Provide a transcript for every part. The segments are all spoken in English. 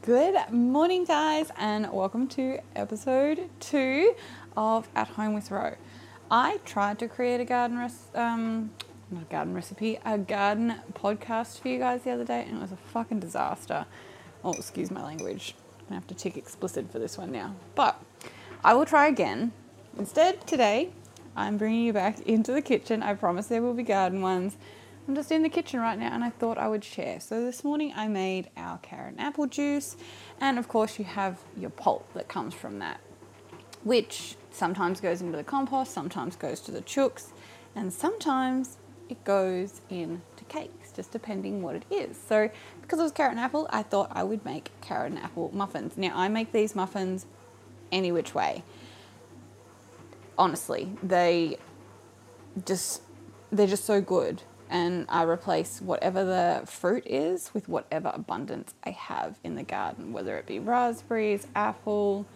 Good morning, guys, and welcome to episode two of At Home with Ro. I tried to create a garden um, not a garden recipe, a garden podcast for you guys the other day, and it was a fucking disaster. Oh, excuse my language. I'm gonna have to tick explicit for this one now, but I will try again. Instead, today I'm bringing you back into the kitchen. I promise there will be garden ones. I'm just in the kitchen right now and I thought I would share. So this morning I made our carrot and apple juice, and of course, you have your pulp that comes from that, which sometimes goes into the compost, sometimes goes to the chooks, and sometimes it goes into cakes, just depending what it is. So because it was carrot and apple, I thought I would make carrot and apple muffins. Now I make these muffins any which way. Honestly, they just they're just so good and I replace whatever the fruit is with whatever abundance I have in the garden, whether it be raspberries, apple,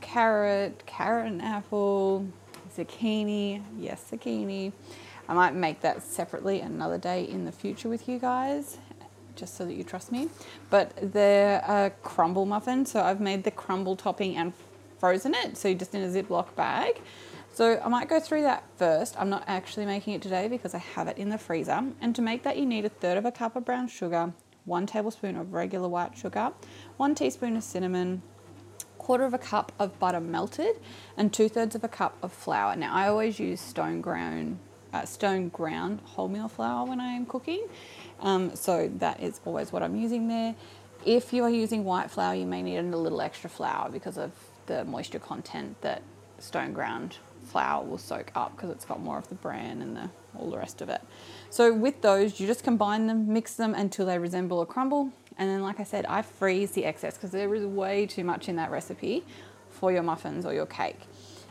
carrot, carrot and apple, zucchini, yes, zucchini. I might make that separately another day in the future with you guys, just so that you trust me. But they're a uh, crumble muffin, so I've made the crumble topping and frozen it, so just in a Ziploc bag. So I might go through that first. I'm not actually making it today because I have it in the freezer. And to make that, you need a third of a cup of brown sugar, one tablespoon of regular white sugar, one teaspoon of cinnamon, quarter of a cup of butter melted, and two thirds of a cup of flour. Now I always use stone ground, uh, stone ground wholemeal flour when I am cooking, um, so that is always what I'm using there. If you are using white flour, you may need a little extra flour because of the moisture content that stone ground flour will soak up because it's got more of the bran and the, all the rest of it. So with those, you just combine them, mix them until they resemble a crumble. And then, like I said, I freeze the excess because there is way too much in that recipe for your muffins or your cake.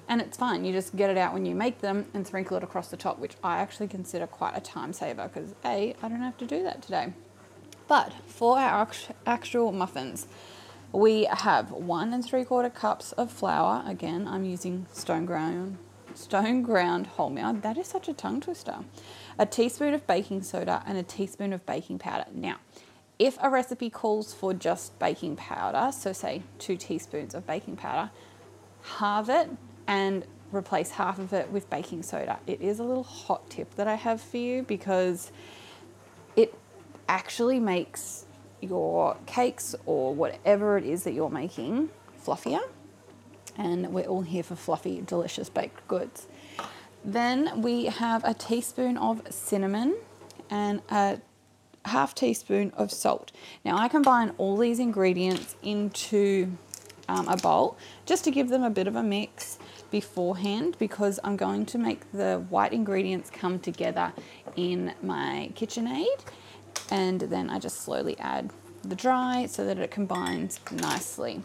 And it's fine. You just get it out when you make them and sprinkle it across the top, which I actually consider quite a time saver because A, I don't have to do that today. But for our actual muffins, we have one and three quarter cups of flour. Again, I'm using stone ground, stone ground wholemeal. That is such a tongue twister. A teaspoon of baking soda and a teaspoon of baking powder. Now, if a recipe calls for just baking powder, so say two teaspoons of baking powder, halve it and replace half of it with baking soda. It is a little hot tip that I have for you because it actually makes your cakes or whatever it is that you're making fluffier. And we're all here for fluffy, delicious baked goods. Then we have a teaspoon of cinnamon and a half teaspoon of salt. Now I combine all these ingredients into um, a bowl just to give them a bit of a mix beforehand because I'm going to make the white ingredients come together in my KitchenAid and then I just slowly add the dry so that it combines nicely.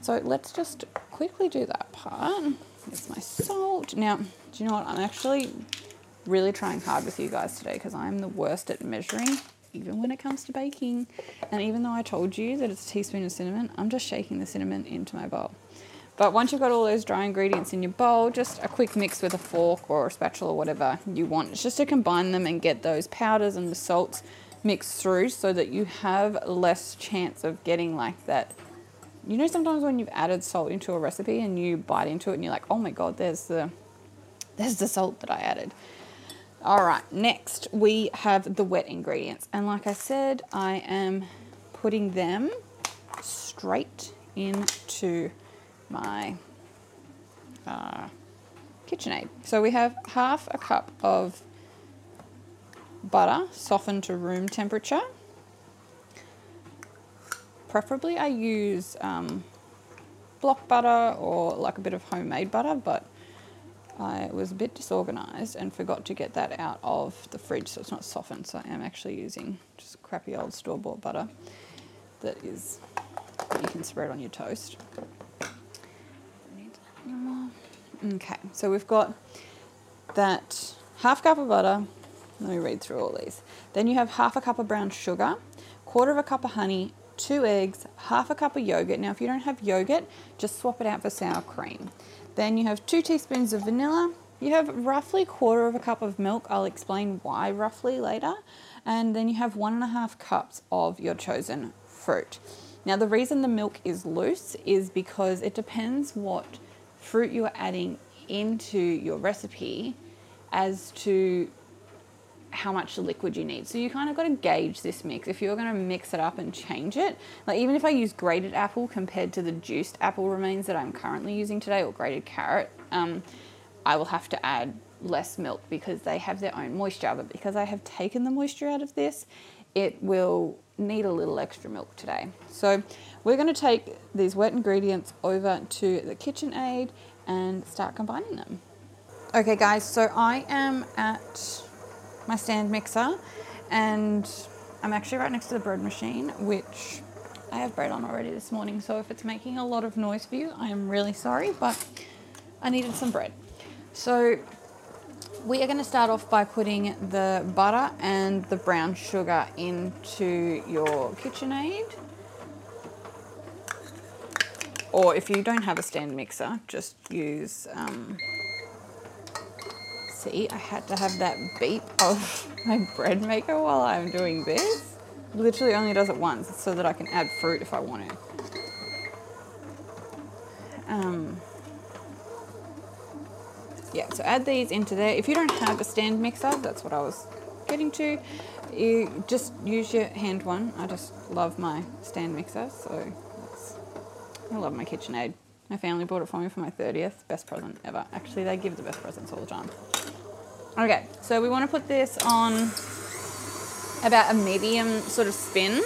So let's just quickly do that part. Here's my salt. Now, do you know what? I'm actually really trying hard with you guys today because I'm the worst at measuring, even when it comes to baking. And even though I told you that it's a teaspoon of cinnamon, I'm just shaking the cinnamon into my bowl. But once you've got all those dry ingredients in your bowl, just a quick mix with a fork or a spatula or whatever you want. It's just to combine them and get those powders and the salts mixed through so that you have less chance of getting like that. You know, sometimes when you've added salt into a recipe and you bite into it and you're like, oh my god, there's the there's the salt that I added. All right, next we have the wet ingredients, and like I said, I am putting them straight into my uh, KitchenAid. So we have half a cup of butter softened to room temperature. Preferably, I use um, block butter or like a bit of homemade butter, but I was a bit disorganized and forgot to get that out of the fridge, so it's not softened. So I am actually using just crappy old store bought butter that is you can spread on your toast. Okay, so we've got that half cup of butter, let me read through all these. Then you have half a cup of brown sugar, quarter of a cup of honey, two eggs, half a cup of yogurt. Now, if you don't have yogurt, just swap it out for sour cream. Then you have two teaspoons of vanilla, you have roughly quarter of a cup of milk. I'll explain why roughly later. And then you have one and a half cups of your chosen fruit. Now, the reason the milk is loose is because it depends what fruit you're adding into your recipe as to how much liquid you need. So you kind of got to gauge this mix. If you're going to mix it up and change it, like even if I use grated apple compared to the juiced apple remains that I'm currently using today or grated carrot, um, I will have to add less milk because they have their own moisture. But because I have taken the moisture out of this, it will need a little extra milk today. So we're going to take these wet ingredients over to the KitchenAid and start combining them. Okay guys, so I am at my stand mixer and I'm actually right next to the bread machine, which I have bread on already this morning. So if it's making a lot of noise for you, I am really sorry, but I needed some bread. So we are going to start off by putting the butter and the brown sugar into your KitchenAid. Or if you don't have a stand mixer, just use um, See, I had to have that beep of my bread maker while I'm doing this. Literally only does it once so that I can add fruit if I want to. Um, yeah, so add these into there. If you don't have a stand mixer, that's what I was getting to. You just use your hand one. I just love my stand mixer, so I love my KitchenAid. My family bought it for me for my 30th. Best present ever. Actually, they give the best presents all the time. Okay, so we want to put this on about a medium sort of spin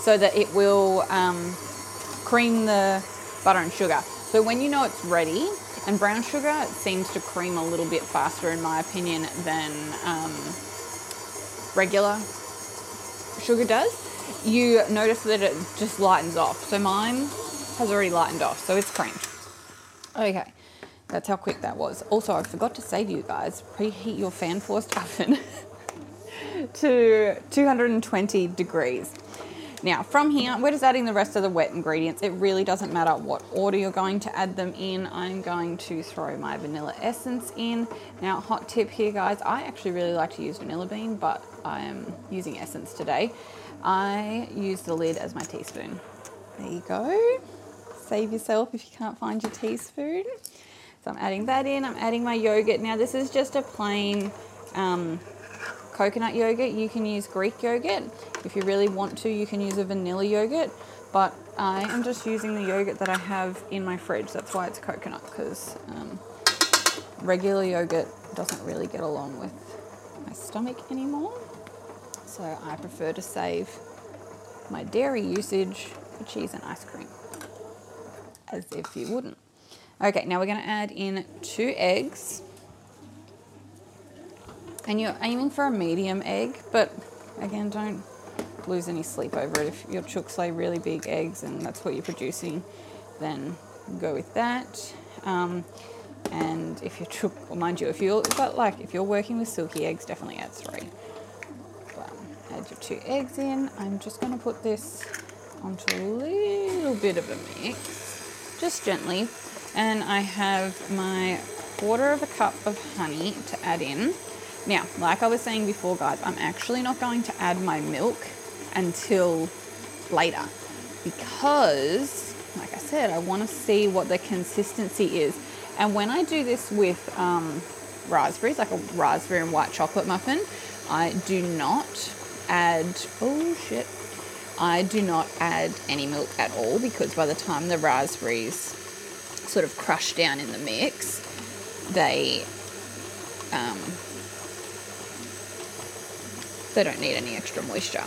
so that it will um, cream the butter and sugar. So when you know it's ready, and brown sugar seems to cream a little bit faster in my opinion than um, regular sugar does, you notice that it just lightens off. So mine has already lightened off, so it's creamed. Okay, that's how quick that was. Also, I forgot to say to you guys, preheat your fan forced oven to 220 degrees. Now, from here, we're just adding the rest of the wet ingredients. It really doesn't matter what order you're going to add them in. I'm going to throw my vanilla essence in. Now, hot tip here, guys, I actually really like to use vanilla bean, but I am using essence today. I use the lid as my teaspoon. There you go. Save yourself if you can't find your teaspoon. So I'm adding that in. I'm adding my yogurt. Now this is just a plain um, coconut yogurt. You can use Greek yogurt. If you really want to, you can use a vanilla yogurt. But I am just using the yogurt that I have in my fridge. That's why it's coconut because um, regular yogurt doesn't really get along with my stomach anymore. So I prefer to save my dairy usage for cheese and ice cream. As if you wouldn't. Okay, now we're going to add in two eggs. And you're aiming for a medium egg, but again, don't lose any sleep over it. If your chooks lay really big eggs and that's what you're producing, then go with that. Um, and if your chook, well, mind you, if you're, but like if you're working with Silkie eggs, definitely add three. add your two eggs in. I'm just going to put this onto a little bit of a mix, just gently and I have my quarter of a cup of honey to add in. Now, like I was saying before, guys, I'm actually not going to add my milk until later because, like I said, I want to see what the consistency is. And when I do this with um, raspberries, like a raspberry and white chocolate muffin, I do not add, oh shit, I do not add any milk at all because by the time the raspberries sort of crush down in the mix, they um, they don't need any extra moisture.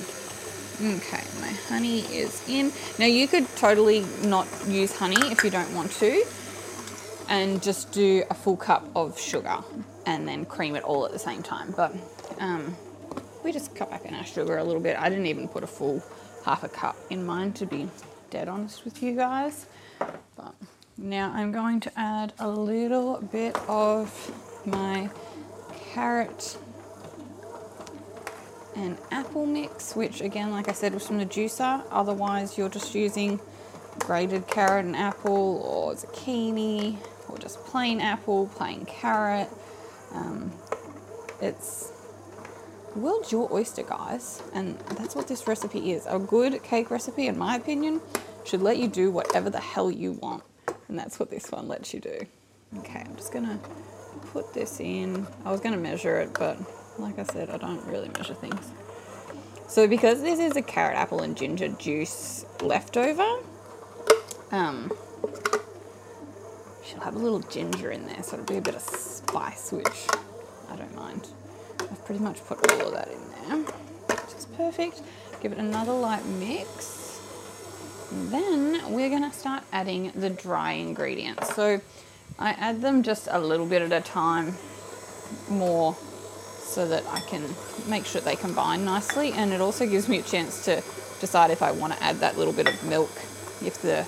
Okay, my honey is in. Now you could totally not use honey if you don't want to and just do a full cup of sugar and then cream it all at the same time. But um, we just cut back on our sugar a little bit. I didn't even put a full half a cup in mine to be dead honest with you guys. But now I'm going to add a little bit of my carrot and apple mix, which again, like I said, was from the juicer. Otherwise, you're just using grated carrot and apple or zucchini or just plain apple, plain carrot. Um, it's world's your oyster, guys, and that's what this recipe is. A good cake recipe, in my opinion, should let you do whatever the hell you want, and that's what this one lets you do. Okay, I'm just gonna put this in. I was gonna measure it, but like I said, I don't really measure things. So because this is a carrot, apple, and ginger juice leftover, um, she'll have a little ginger in there, so it'll be a bit of spice, which I don't mind. I've pretty much put all of that in there, which is perfect. Give it another light mix. And then we're gonna start adding the dry ingredients. So I add them just a little bit at a time, more so that I can make sure they combine nicely. And it also gives me a chance to decide if I want to add that little bit of milk if the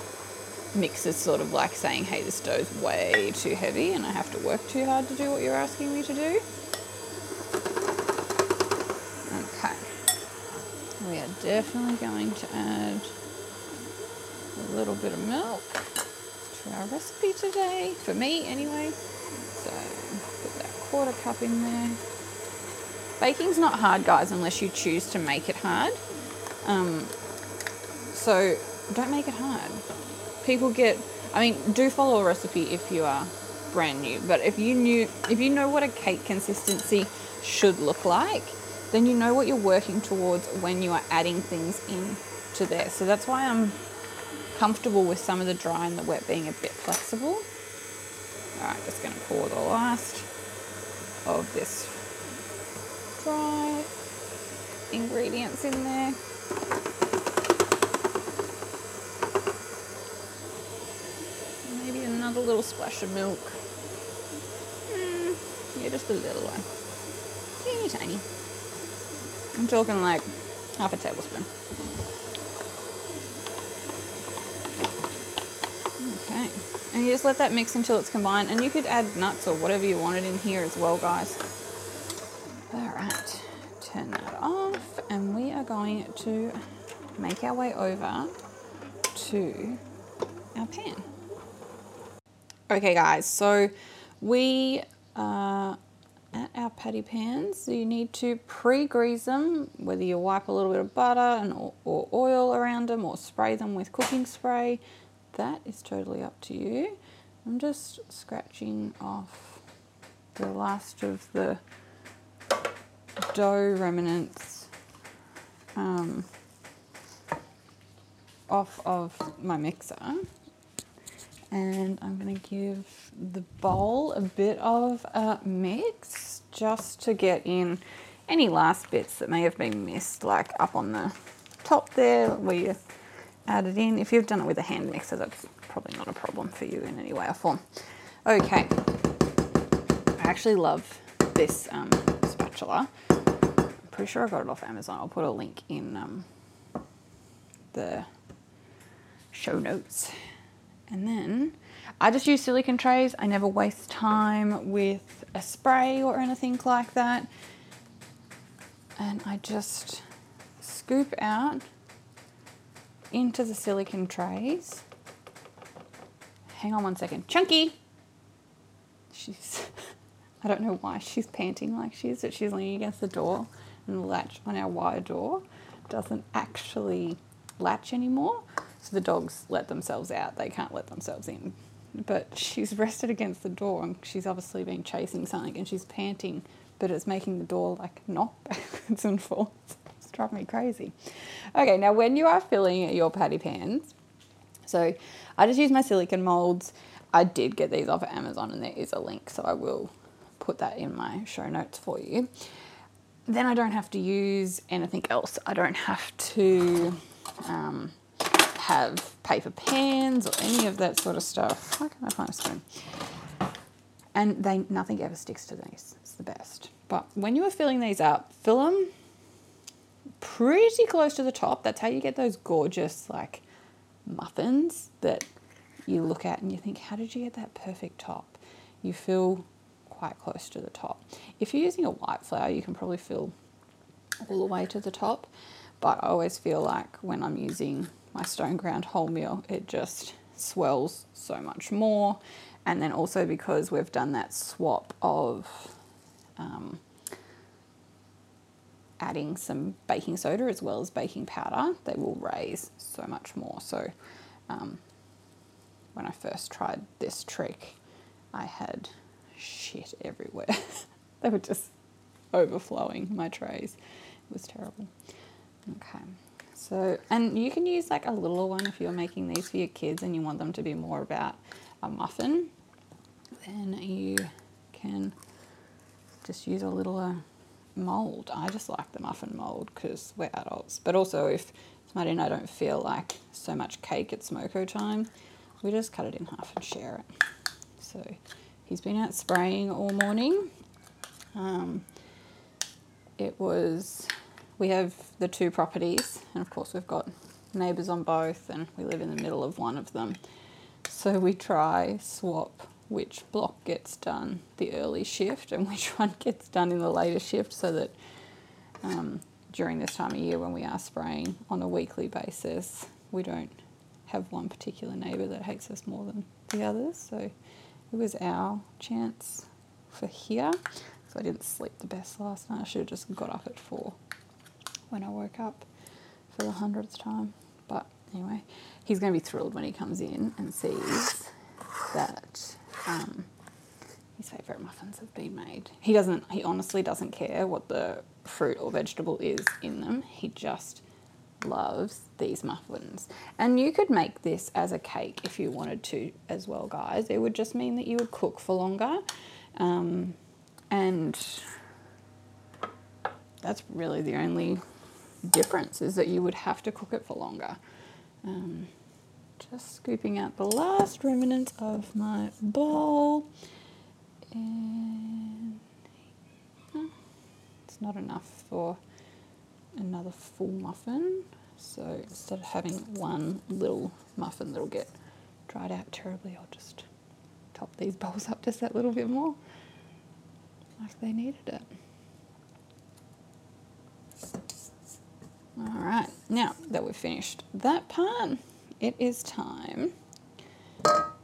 mix is sort of like saying, hey, this dough's way too heavy and I have to work too hard to do what you're asking me to do. Definitely going to add a little bit of milk to our recipe today, for me anyway. So put that quarter cup in there. Baking's not hard, guys, unless you choose to make it hard. Um, so don't make it hard. People get, I mean, do follow a recipe if you are brand new. But if you knew, if you know what a cake consistency should look like, then you know what you're working towards when you are adding things in to there. So that's why I'm comfortable with some of the dry and the wet being a bit flexible. All right, just gonna pour the last of this dry ingredients in there. Maybe another little splash of milk. Mm, yeah, just a little one. Teeny tiny. I'm talking like half a tablespoon. Okay, and you just let that mix until it's combined, and you could add nuts or whatever you wanted in here as well, guys. All right, turn that off, and we are going to make our way over to our pan. Okay, guys, so we are at our patty pans. You need to pre-grease them, whether you wipe a little bit of butter and, or oil around them or spray them with cooking spray. That is totally up to you. I'm just scratching off the last of the dough remnants um, off of my mixer and I'm going to give the bowl a bit of a mix just to get in any last bits that may have been missed like up on the top there where you added in. If you've done it with a hand mixer that's probably not a problem for you in any way or form. Okay, I actually love this um, spatula. I'm pretty sure I got it off Amazon. I'll put a link in um, the show notes. And then I just use silicone trays. I never waste time with a spray or anything like that. And I just scoop out into the silicone trays. Hang on one second. Chunky! She's, I don't know why she's panting like she is, but she's leaning against the door and the latch on our wire door doesn't actually latch anymore. So the dogs let themselves out. They can't let themselves in. But she's rested against the door and she's obviously been chasing something and she's panting, but it's making the door like knock backwards and forwards. It's driving me crazy. Okay, now when you are filling your patty pans, so I just use my silicone molds. I did get these off of Amazon and there is a link, so I will put that in my show notes for you. Then I don't have to use anything else. I don't have to um, have paper pans or any of that sort of stuff. Why can't I find a spoon? And they nothing ever sticks to these. It's the best. But when you are filling these up, fill them pretty close to the top. That's how you get those gorgeous like muffins that you look at and you think, how did you get that perfect top? You fill quite close to the top. If you're using a white flour, you can probably fill all the way to the top. But I always feel like when I'm using my stone ground wholemeal, it just swells so much more. And then also because we've done that swap of um, adding some baking soda as well as baking powder, they will raise so much more. So um, when I first tried this trick, I had shit everywhere. they were just overflowing my trays. It was terrible. Okay. So, and you can use like a little one if you're making these for your kids and you want them to be more about a muffin. Then you can just use a little uh, mold. I just like the muffin mold because we're adults. But also, if Smarty and I don't feel like so much cake at smoko time, we just cut it in half and share it. So he's been out spraying all morning. Um, it was, we have the two properties, and of course, we've got neighbours on both, and we live in the middle of one of them. So we try swap which block gets done the early shift and which one gets done in the later shift so that um, during this time of year when we are spraying on a weekly basis, we don't have one particular neighbour that hates us more than the others. So it was our chance for here. So I didn't sleep the best last night. I should have just got up at four when I woke up for the hundredth time. But anyway, he's going to be thrilled when he comes in and sees that um, his favourite muffins have been made. He doesn't, he honestly doesn't care what the fruit or vegetable is in them. He just loves these muffins. And you could make this as a cake if you wanted to as well, guys. It would just mean that you would cook for longer. Um, and that's really the only difference is that you would have to cook it for longer. Um, just scooping out the last remnants of my bowl. And it's not enough for another full muffin. So instead of having one little muffin that'll get dried out terribly, I'll just top these bowls up just that little bit more, like they needed it. All right, now that we've finished that part, it is time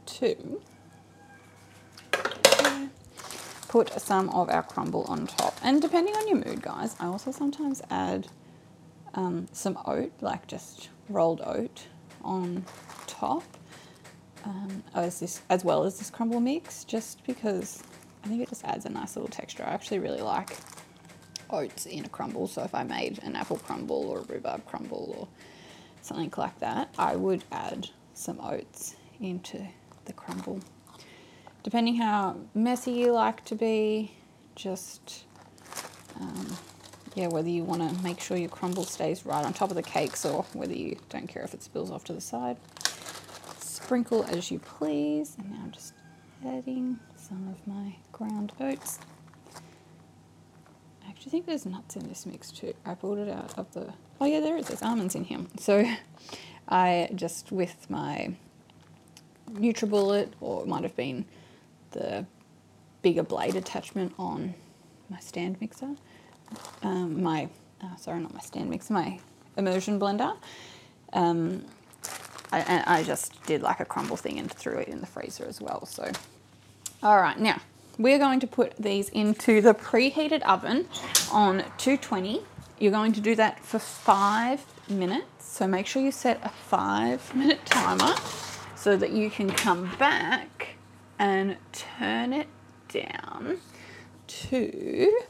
to put some of our crumble on top. And depending on your mood, guys, I also sometimes add um, some oat, like just rolled oat on top, um, as, this, as well as this crumble mix, just because I think it just adds a nice little texture. I actually really like oats in a crumble, so if I made an apple crumble or a rhubarb crumble or something like that, I would add some oats into the crumble. Depending how messy you like to be, just um, yeah, whether you want to make sure your crumble stays right on top of the cakes or whether you don't care if it spills off to the side. Sprinkle as you please, and now I'm just adding some of my ground oats. Actually think there's nuts in this mix too. I pulled it out of the Oh yeah, there is. There's almonds in here. So I just with my NutriBullet, or it might have been the bigger blade attachment on my stand mixer. Um, my uh, sorry, not my stand mixer, my immersion blender. Um, I, I just did like a crumble thing and threw it in the freezer as well. So, all right, now we're going to put these into the preheated oven on 220 you're going to do that for five minutes. So make sure you set a five minute timer so that you can come back and turn it down to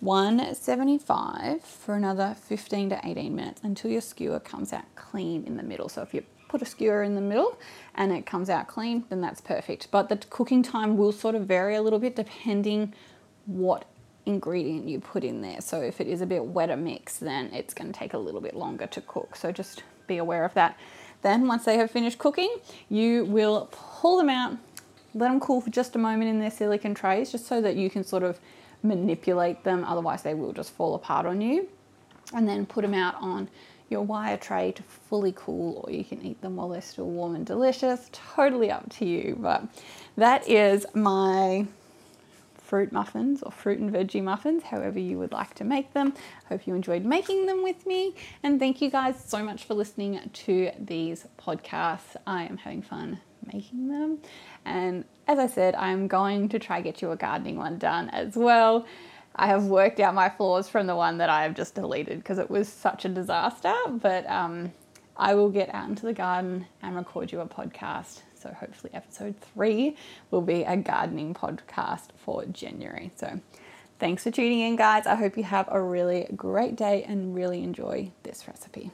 175 for another 15 to 18 minutes until your skewer comes out clean in the middle. So if you put a skewer in the middle and it comes out clean, then that's perfect. But the cooking time will sort of vary a little bit depending what ingredient you put in there. So if it is a bit wetter mix, then it's going to take a little bit longer to cook. So just be aware of that. Then once they have finished cooking, you will pull them out, let them cool for just a moment in their silicon trays, just so that you can sort of manipulate them. Otherwise they will just fall apart on you. And then put them out on your wire tray to fully cool or you can eat them while they're still warm and delicious. Totally up to you. But that is my fruit muffins or fruit and veggie muffins, however you would like to make them. Hope you enjoyed making them with me. And thank you guys so much for listening to these podcasts. I am having fun making them. And as I said, I'm going to try get you a gardening one done as well. I have worked out my flaws from the one that I have just deleted because it was such a disaster. But um, I will get out into the garden and record you a podcast. So hopefully, episode three will be a gardening podcast for January. So thanks for tuning in, guys. I hope you have a really great day and really enjoy this recipe.